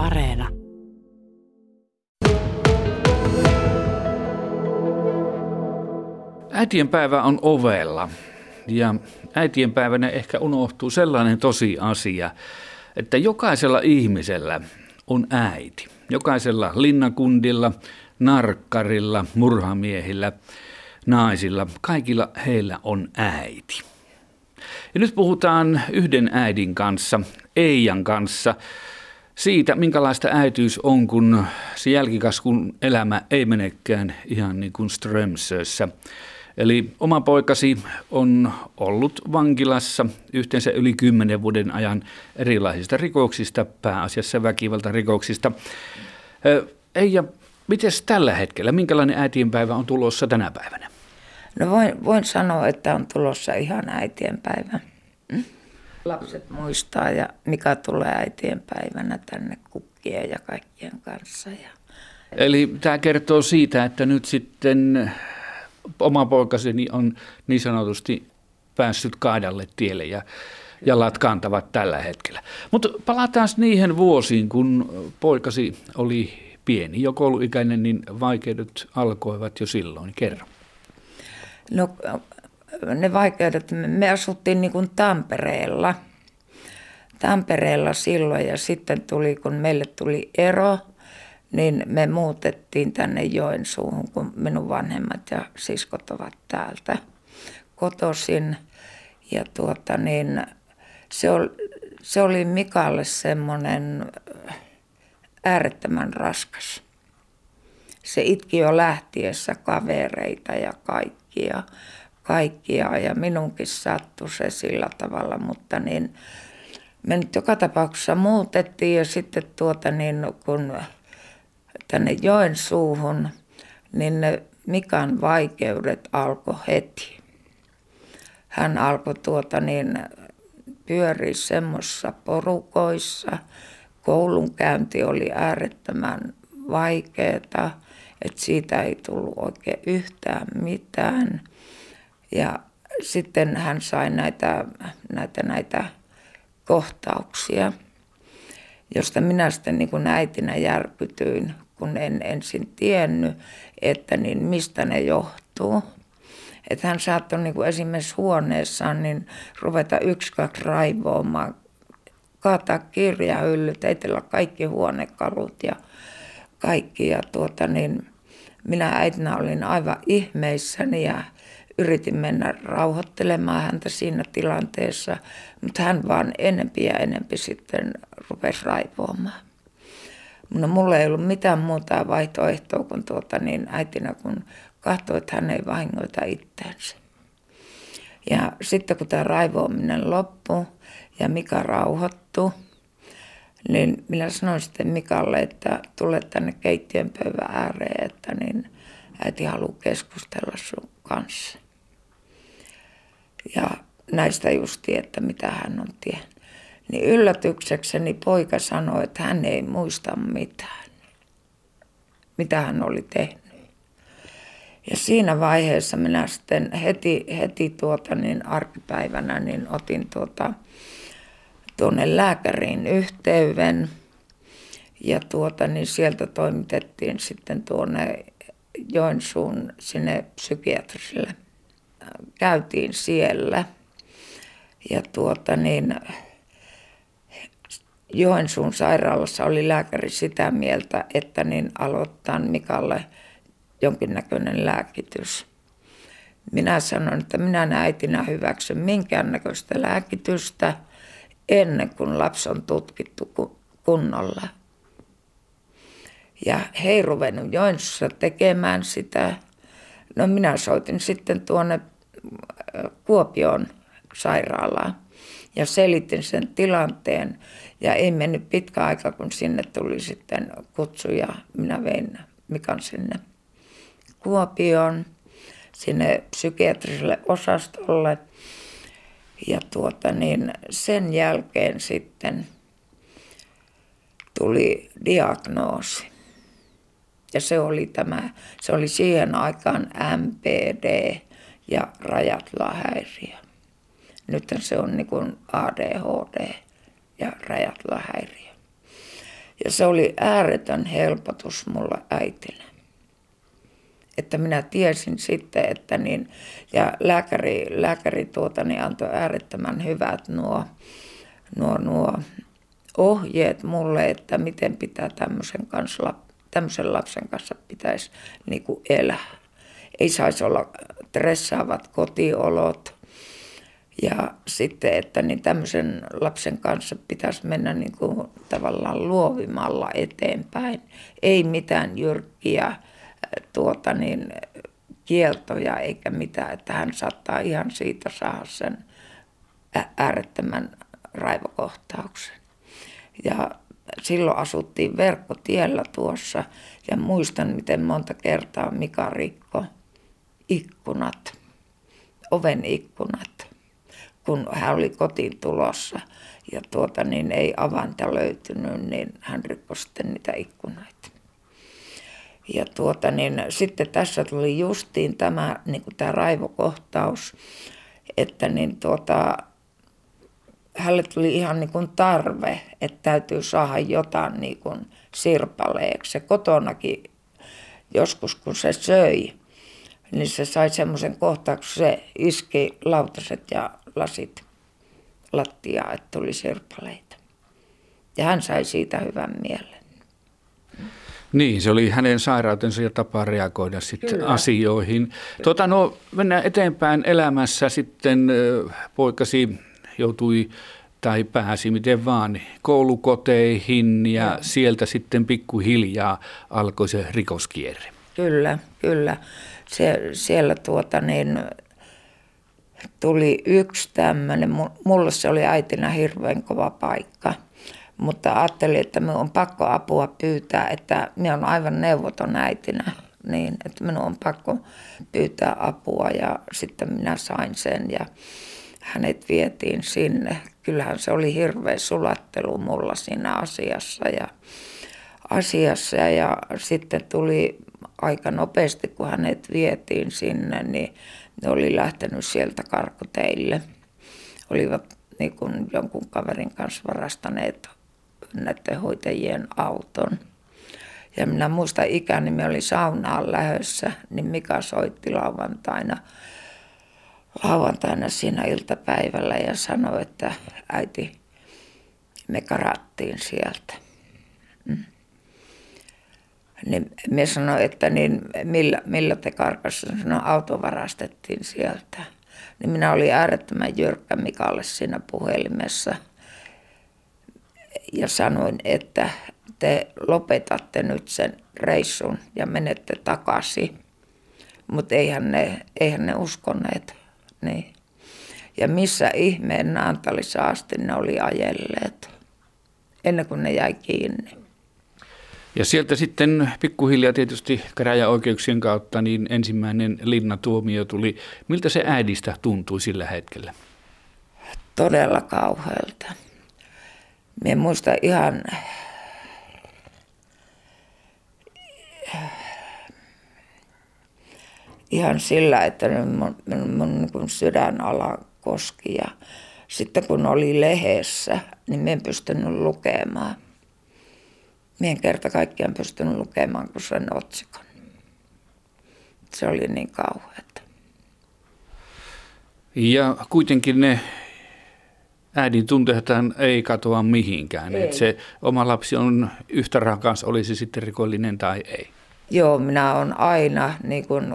Areena. Äitienpäivä on ovella ja äitienpäivänä ehkä unohtuu sellainen tosiasia, että jokaisella ihmisellä on äiti. Jokaisella linnakundilla, narkkarilla, murhamiehillä, naisilla, kaikilla heillä on äiti. Ja nyt puhutaan yhden äidin kanssa, Eijan kanssa, siitä, minkälaista äityys on, kun se jälkikaskun elämä ei menekään ihan niin kuin Strömsössä. Eli oma poikasi on ollut vankilassa yhteensä yli kymmenen vuoden ajan erilaisista rikoksista, pääasiassa väkivaltarikoksista. Eija, miten tällä hetkellä, minkälainen äitienpäivä on tulossa tänä päivänä? No voin, voin sanoa, että on tulossa ihan äitienpäivä. Mm? Lapset muistaa ja mikä tulee äitienpäivänä tänne kukkien ja kaikkien kanssa. Ja... Eli tämä kertoo siitä, että nyt sitten oma poikaseni on niin sanotusti päässyt kaadalle tielle ja jalat kantavat tällä hetkellä. Mutta palataan niihin vuosiin, kun poikasi oli pieni, jo kouluikäinen, niin vaikeudet alkoivat jo silloin. Kerro. No ne vaikeudet, me asuttiin niin kuin Tampereella. Tampereella silloin ja sitten tuli, kun meille tuli ero, niin me muutettiin tänne Joensuuhun, kun minun vanhemmat ja siskot ovat täältä kotoisin. Ja tuota niin, se oli, se oli Mikalle semmoinen äärettömän raskas. Se itki jo lähtiessä kavereita ja kaikkia, kaikkia ja minunkin sattui se sillä tavalla, mutta niin me nyt joka tapauksessa muutettiin ja sitten tuota niin kun tänne joen suuhun, niin ne Mikan vaikeudet alkoi heti. Hän alkoi tuota niin pyöriä semmoisissa porukoissa. Koulunkäynti oli äärettömän vaikeaa, että siitä ei tullut oikein yhtään mitään. Ja sitten hän sai näitä, näitä, näitä kohtauksia, josta minä sitten niin kuin äitinä järkytyin, kun en ensin tiennyt, että niin mistä ne johtuu. Että hän saattoi niin kuin esimerkiksi huoneessaan niin ruveta yksi, kaksi raivoamaan, kaataa kirjahyllyt, eitellä kaikki huonekalut ja kaikki. Ja tuota niin, minä äitinä olin aivan ihmeissäni ja yritin mennä rauhoittelemaan häntä siinä tilanteessa, mutta hän vaan enempi ja enempi sitten rupesi raivoamaan. No mulla ei ollut mitään muuta vaihtoehtoa kuin tuota, niin äitinä, kun katsoi, että hän ei vahingoita itteensä. Ja sitten kun tämä raivoaminen loppui ja Mika rauhoittui, niin minä sanoin sitten Mikalle, että tule tänne keittiön pöydän ääreen, että niin äiti haluaa keskustella sun kanssa. Ja näistä justi, että mitä hän on tiennyt. Niin yllätyksekseni poika sanoi, että hän ei muista mitään, mitä hän oli tehnyt. Ja siinä vaiheessa minä sitten heti, heti tuota niin arkipäivänä niin otin tuota, tuonne lääkäriin yhteyden. Ja tuota, niin sieltä toimitettiin sitten tuonne Joensuun sinne psykiatriselle. Käytiin siellä. Ja tuota niin, Joensuun sairaalassa oli lääkäri sitä mieltä, että niin aloittaa Mikalle jonkinnäköinen lääkitys. Minä sanoin, että minä äitinä hyväksyn minkäännäköistä lääkitystä ennen kuin lapsi on tutkittu kunnolla. Ja he ei ruvennut Joensuussa tekemään sitä. No minä soitin sitten tuonne Kuopion sairaalaan ja selitin sen tilanteen. Ja ei mennyt pitkä aika, kun sinne tuli sitten kutsu ja minä vein Mikan sinne Kuopioon, sinne psykiatriselle osastolle. Ja tuota niin, sen jälkeen sitten tuli diagnoosi. Ja se oli tämä, se oli siihen aikaan MPD ja rajatlohäiriö. Nyt se on niin kuin ADHD ja rajatlohäiriö. Ja se oli ääretön helpotus mulla äitinä. Että minä tiesin sitten, että niin, ja lääkäri, lääkäri tuota, niin antoi äärettömän hyvät nuo, nuo, nuo ohjeet mulle, että miten pitää tämmöisen, kanssa, tämmöisen lapsen kanssa pitäisi niin kuin elää. Ei saisi olla stressaavat kotiolot. Ja sitten, että niin tämmöisen lapsen kanssa pitäisi mennä niin kuin tavallaan luovimalla eteenpäin. Ei mitään jyrkkiä tuota niin, kieltoja eikä mitään, että hän saattaa ihan siitä saada sen äärettömän raivokohtauksen. Ja silloin asuttiin verkkotiellä tuossa ja muistan, miten monta kertaa Mika rikko ikkunat, oven ikkunat, kun hän oli kotiin tulossa ja tuota, niin ei avainta löytynyt, niin hän rikkoi sitten niitä ikkunoita. Ja tuota, niin sitten tässä tuli justiin tämä, niin kuin tämä raivokohtaus, että niin tuota, hänelle tuli ihan niin kuin tarve, että täytyy saada jotain niin kuin sirpaleeksi. Se kotonakin joskus, kun se söi, niin se sai semmoisen kohtauksen, se iski lautaset ja lasit lattiaa, että tuli sirpaleita. Ja hän sai siitä hyvän mielen. Niin, se oli hänen sairautensa ja tapa reagoida sitten Kyllä. asioihin. Tuota, no, mennään eteenpäin elämässä sitten poikasi joutui tai pääsi miten vaan koulukoteihin ja ja sieltä sitten pikkuhiljaa alkoi se rikoskierre. Kyllä, kyllä. Se, siellä tuota niin, tuli yksi tämmöinen, mulle se oli äitinä hirveän kova paikka, mutta ajattelin, että minun on pakko apua pyytää, että minä olen aivan neuvoton äitinä, niin että minun on pakko pyytää apua ja sitten minä sain sen ja hänet vietiin sinne. Kyllähän se oli hirveä sulattelu mulla siinä asiassa ja, asiassa ja sitten tuli aika nopeasti, kun hänet vietiin sinne, niin ne oli lähtenyt sieltä karkuteille. Olivat niin kuin jonkun kaverin kanssa varastaneet näiden hoitajien auton. Ja minä muistan ikäni, me oli saunaan lähössä, niin Mika soitti lauantaina lauantaina siinä iltapäivällä ja sanoi, että äiti, me karattiin sieltä. Mm. Niin me sanoi, että niin, millä, millä te karkasitte? No auto varastettiin sieltä. Niin minä olin äärettömän jyrkkä Mikalle siinä puhelimessa ja sanoin, että te lopetatte nyt sen reissun ja menette takaisin. Mutta eihän ne, eihän ne uskoneet. Niin. Ja missä ihmeen Naantalissa asti ne oli ajelleet, ennen kuin ne jäi kiinni. Ja sieltä sitten pikkuhiljaa tietysti käräjäoikeuksien kautta niin ensimmäinen linnatuomio tuli. Miltä se äidistä tuntui sillä hetkellä? Todella kauhealta. Minä muista ihan ihan sillä, että mun, mun, mun niin sydän ala koski. Ja sitten kun oli lehdessä, niin en pystynyt lukemaan. en kerta kaikkiaan pystynyt lukemaan kuin sen otsikon. Se oli niin kauheata. Ja kuitenkin ne äidin tunteethan ei katoa mihinkään. Ei. Että se oma lapsi on yhtä rakas, olisi sitten rikollinen tai ei. Joo, minä olen aina, niin kuin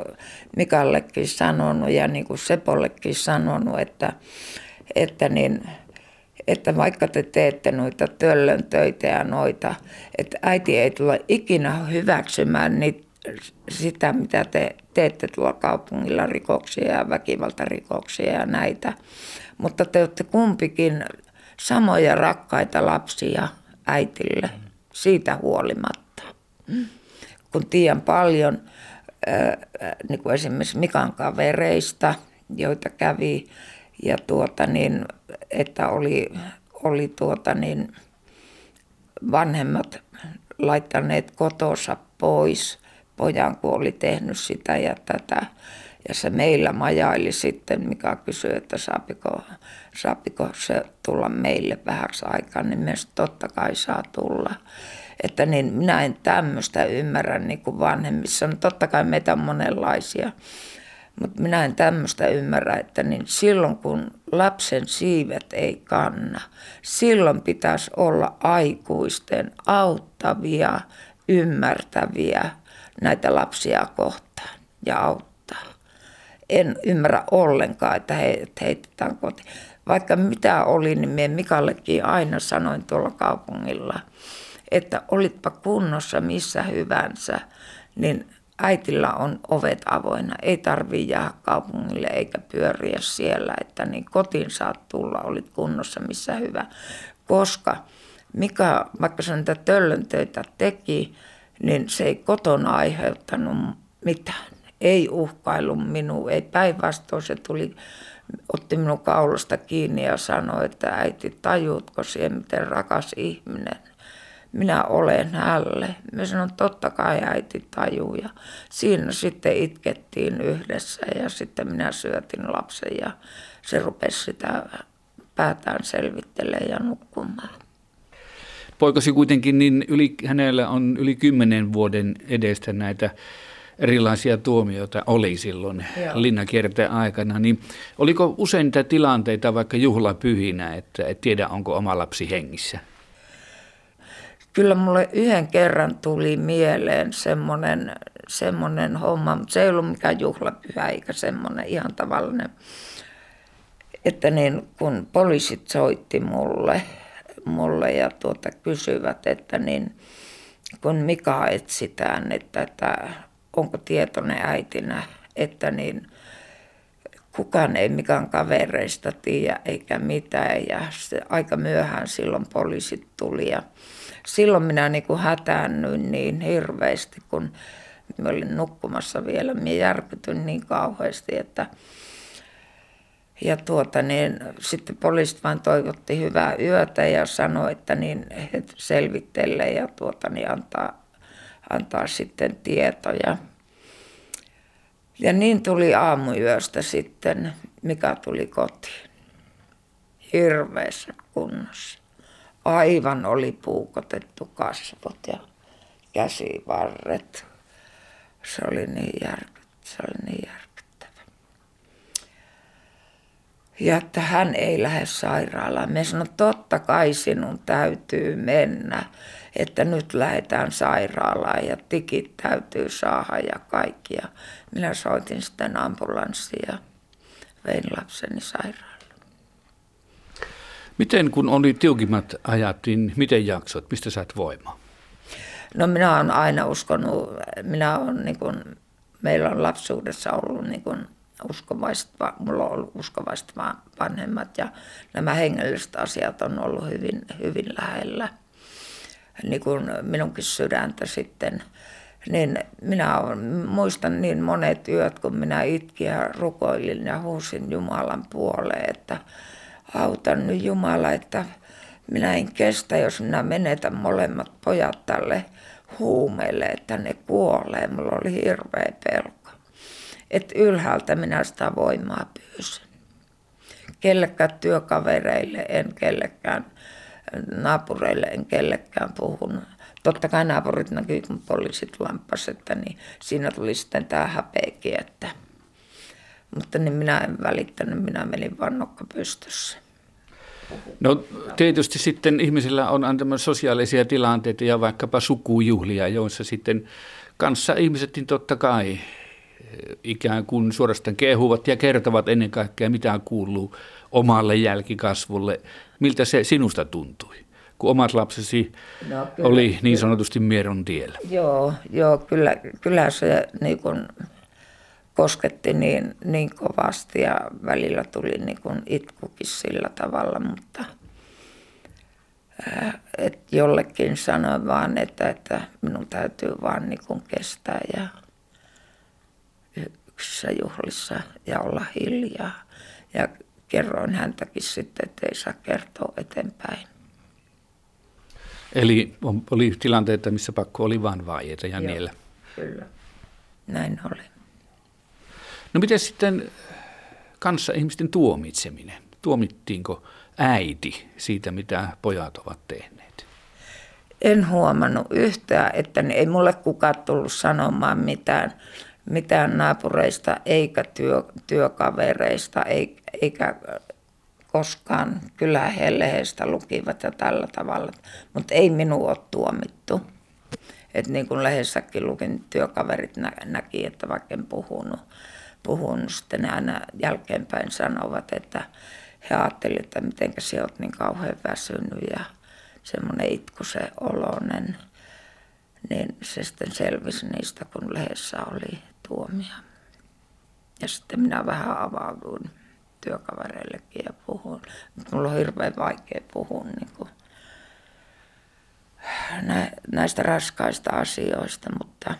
Mikallekin sanonut ja niin kuin Sepollekin sanonut, että, että, niin, että vaikka te teette noita töllön töitä ja noita, että äiti ei tule ikinä hyväksymään niitä, sitä, mitä te teette tuolla kaupungilla, rikoksia ja väkivaltarikoksia ja näitä. Mutta te olette kumpikin samoja rakkaita lapsia äitille siitä huolimatta. Mm kun tiedän paljon niin kuin esimerkiksi Mikan kavereista, joita kävi, ja tuota niin, että oli, oli tuota niin, vanhemmat laittaneet kotosa pois pojan, kun oli tehnyt sitä ja tätä. Ja se meillä majaili sitten, mikä kysyi, että saapiko, saapiko se tulla meille vähäksi aikaa, niin myös totta kai saa tulla. Että niin minä en tämmöistä ymmärrä niin kuin vanhemmissa. No totta kai meitä on monenlaisia, mutta minä en tämmöistä ymmärrä, että niin silloin kun lapsen siivet ei kanna, silloin pitäisi olla aikuisten auttavia, ymmärtäviä näitä lapsia kohtaan ja auttaa. En ymmärrä ollenkaan, että he, heitetään kotiin. Vaikka mitä oli, niin minä Mikallekin aina sanoin tuolla kaupungilla, että olitpa kunnossa missä hyvänsä, niin äitillä on ovet avoinna. Ei tarvitse jäädä kaupungille eikä pyöriä siellä, että niin kotiin saat tulla, olit kunnossa missä hyvä. Koska mikä, vaikka se niitä töllön töitä teki, niin se ei kotona aiheuttanut mitään. Ei uhkailu minua, ei päinvastoin se tuli, otti minun kaulasta kiinni ja sanoi, että äiti, tajuutko siihen, miten rakas ihminen minä olen hälle. Mä sanon, totta kai äiti tajuu. Ja siinä sitten itkettiin yhdessä ja sitten minä syötin lapsen ja se rupesi sitä päätään selvittelemään ja nukkumaan. Poikasi kuitenkin, niin yli, hänellä on yli kymmenen vuoden edestä näitä erilaisia tuomioita oli silloin Joo. linnakierteen aikana, niin oliko usein niitä tilanteita vaikka juhlapyhinä, että et tiedä onko oma lapsi hengissä? Kyllä mulle yhden kerran tuli mieleen semmoinen, semmoinen homma, mutta se ei ollut mikään juhlapyhä eikä semmoinen ihan tavallinen, että niin, kun poliisit soitti mulle, mulle ja tuota, kysyvät, että niin, kun Mika etsitään, että, että onko tietoinen äitinä, että niin, kukaan ei mikään kavereista tiedä eikä mitään. Ja aika myöhään silloin poliisit tuli ja silloin minä niin kuin hätäännyin niin hirveästi, kun mä olin nukkumassa vielä. Minä järkytyin niin kauheasti, että ja tuota, niin, sitten poliisit vain toivotti hyvää yötä ja sanoi, että niin, he selvittelee ja tuota, niin antaa, antaa sitten tietoja. Ja niin tuli aamuyöstä sitten, mikä tuli kotiin. Hirveässä kunnossa. Aivan oli puukotettu kasvot ja käsivarret. Se oli niin järkyttävä. Se oli niin järkyttävä. Ja että hän ei lähde sairaalaan. Me sanoin, totta kai sinun täytyy mennä että nyt lähdetään sairaalaan ja tikit täytyy saada ja kaikki. Ja minä soitin sitten ambulanssia ja vein lapseni sairaalaan. Miten kun oli tiukimmat ajat, niin miten jaksot? Mistä saat voimaa? No minä olen aina uskonut, minä olen niin kuin, meillä on lapsuudessa ollut niin kuin uskovaiset, mulla on ollut uskovaiset vanhemmat ja nämä hengelliset asiat on ollut hyvin, hyvin lähellä niin kuin minunkin sydäntä sitten. Niin minä muistan niin monet yöt, kun minä itkin ja rukoilin ja huusin Jumalan puoleen, että autan nyt Jumala, että minä en kestä, jos minä menetän molemmat pojat tälle huumeelle, että ne kuolee. Mulla oli hirveä pelko. Että ylhäältä minä sitä voimaa pyysin. Kellekään työkavereille, en kellekään naapureille en kellekään puhunut. Totta kai naapurit näkyy, kun poliisit lampas, että niin siinä tuli sitten tämä häpeäkin, että mutta niin minä en välittänyt, minä menin vaan nokka pystyssä. No tietysti sitten ihmisillä on sosiaalisia tilanteita ja vaikkapa sukujuhlia, joissa sitten kanssa ihmiset niin totta kai eh, ikään kuin suorastaan kehuvat ja kertovat ennen kaikkea, mitä kuuluu omalle jälkikasvulle. Miltä se sinusta tuntui, kun omat lapsesi no, kyllä, oli niin sanotusti mieron tiellä? Joo, joo kyllä, kyllä se niin kun kosketti niin, niin kovasti ja välillä tuli niin kun itkukin sillä tavalla, mutta et jollekin sanoin vaan, että, että minun täytyy vaan niin kun kestää ja yksissä juhlissa ja olla hiljaa. Ja kerroin häntäkin sitten, että ei saa kertoa eteenpäin. Eli oli tilanteita, missä pakko oli vain vaieta ja Joo, niillä. Kyllä, näin oli. No miten sitten kanssa ihmisten tuomitseminen? Tuomittiinko äiti siitä, mitä pojat ovat tehneet? en huomannut yhtään, että ei mulle kukaan tullut sanomaan mitään, mitään naapureista eikä työ, työkavereista eikä koskaan. Kyllä he lukivat ja tällä tavalla, mutta ei minua ole tuomittu. Et niin kuin lehdessäkin lukin, työkaverit nä- näki, että vaikka en puhunut, puhunut, sitten ne aina jälkeenpäin sanovat, että he ajattelivat, että miten se olet niin kauhean väsynyt ja semmoinen itku se oloinen. Niin se sitten selvisi niistä, kun lehdessä oli tuomia. Ja sitten minä vähän avauduin työkavereillekin ja puhun. Mulla on hirveän vaikea puhua niin kuin näistä raskaista asioista, mutta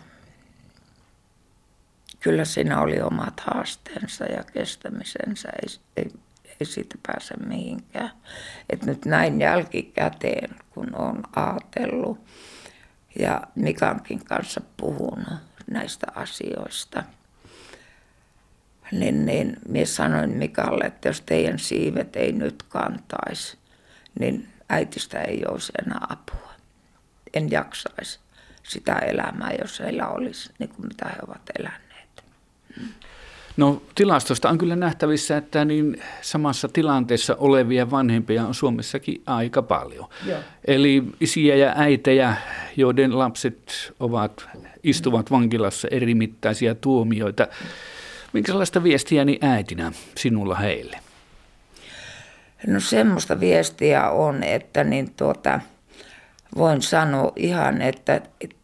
kyllä siinä oli omat haasteensa ja kestämisensä. Ei, ei, ei siitä pääse mihinkään. Et nyt näin jälkikäteen, kun on ajatellut ja Mikankin kanssa puhunut näistä asioista, niin, niin minä sanoin Mikalle, että jos teidän siivet ei nyt kantaisi, niin äitistä ei olisi enää apua. En jaksaisi sitä elämää, jos heillä olisi niin kuin mitä he ovat eläneet. No tilastosta on kyllä nähtävissä, että niin samassa tilanteessa olevia vanhempia on Suomessakin aika paljon. Joo. Eli isiä ja äitejä, joiden lapset ovat, istuvat vankilassa eri mittaisia tuomioita. Minkälaista viestiä niin äitinä sinulla heille? No semmoista viestiä on, että niin tuota, voin sanoa ihan, että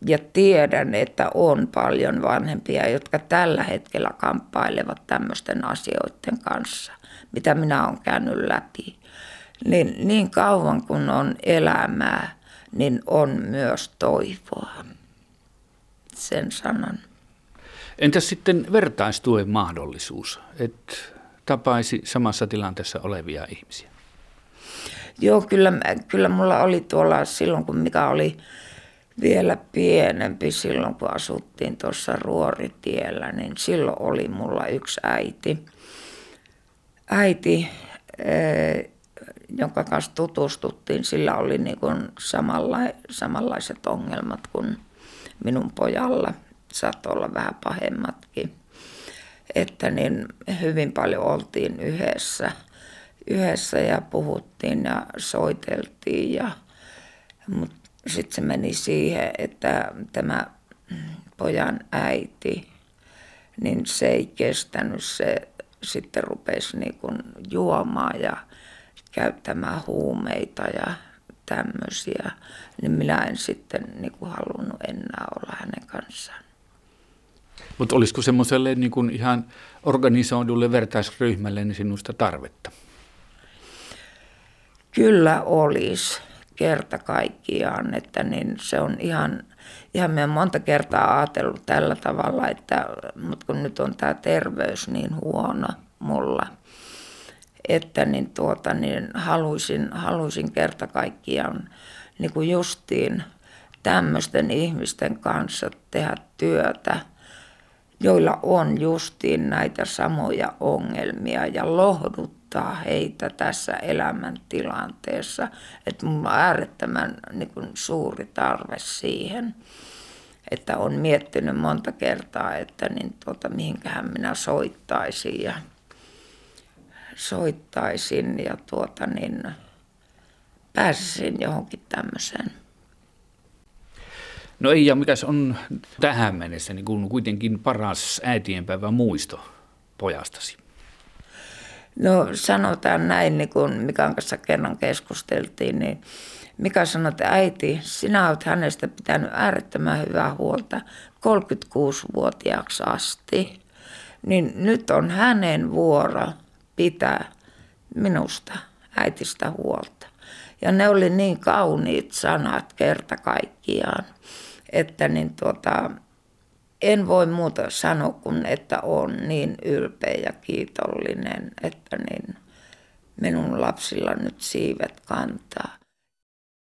ja tiedän, että on paljon vanhempia, jotka tällä hetkellä kamppailevat tämmöisten asioiden kanssa, mitä minä olen käynyt läpi. Niin, niin kauan kun on elämää, niin on myös toivoa. Sen sanan. Entäs sitten vertaistuen mahdollisuus, että tapaisi samassa tilanteessa olevia ihmisiä? Joo, kyllä, kyllä mulla oli tuolla silloin, kun mikä oli vielä pienempi silloin, kun asuttiin tuossa Ruoritiellä, niin silloin oli mulla yksi äiti. Äiti, eh, jonka kanssa tutustuttiin, sillä oli niin kuin samalla, samanlaiset ongelmat kuin minun pojalla. Saattoi olla vähän pahemmatkin. Että niin hyvin paljon oltiin yhdessä – yhdessä ja puhuttiin ja soiteltiin. Ja, mutta sitten se meni siihen, että tämä pojan äiti, niin se ei kestänyt. Se sitten rupesi niin juomaan ja käyttämään huumeita ja tämmöisiä. Niin minä en sitten niin halunnut enää olla hänen kanssaan. Mutta olisiko semmoiselle niin ihan organisoidulle vertaisryhmälle niin sinusta tarvetta? Kyllä olisi kerta kaikkiaan, että niin se on ihan, ihan meidän monta kertaa ajatellut tällä tavalla, että mutta kun nyt on tämä terveys niin huono mulla, että niin tuota, niin haluaisin, haluaisin kerta kaikkiaan niin kuin justiin tämmöisten ihmisten kanssa tehdä työtä, joilla on justiin näitä samoja ongelmia ja lohdut auttaa heitä tässä elämäntilanteessa. Että minulla on äärettömän niin kuin, suuri tarve siihen, että on miettinyt monta kertaa, että niin, tuota, mihinkähän minä soittaisin ja soittaisin ja tuota, niin, pääsisin johonkin tämmöiseen. No ei, ja mikäs on tähän mennessä niin kuitenkin paras äitienpäivä muisto pojastasi? No sanotaan näin, niin kuin Mikan kanssa kerran keskusteltiin, niin Mika sanoi, että äiti, sinä olet hänestä pitänyt äärettömän hyvää huolta 36-vuotiaaksi asti. Niin nyt on hänen vuoro pitää minusta äitistä huolta. Ja ne oli niin kauniit sanat kerta kaikkiaan, että niin tuota, en voi muuta sanoa kuin, että olen niin ylpeä ja kiitollinen, että niin minun lapsilla nyt siivet kantaa.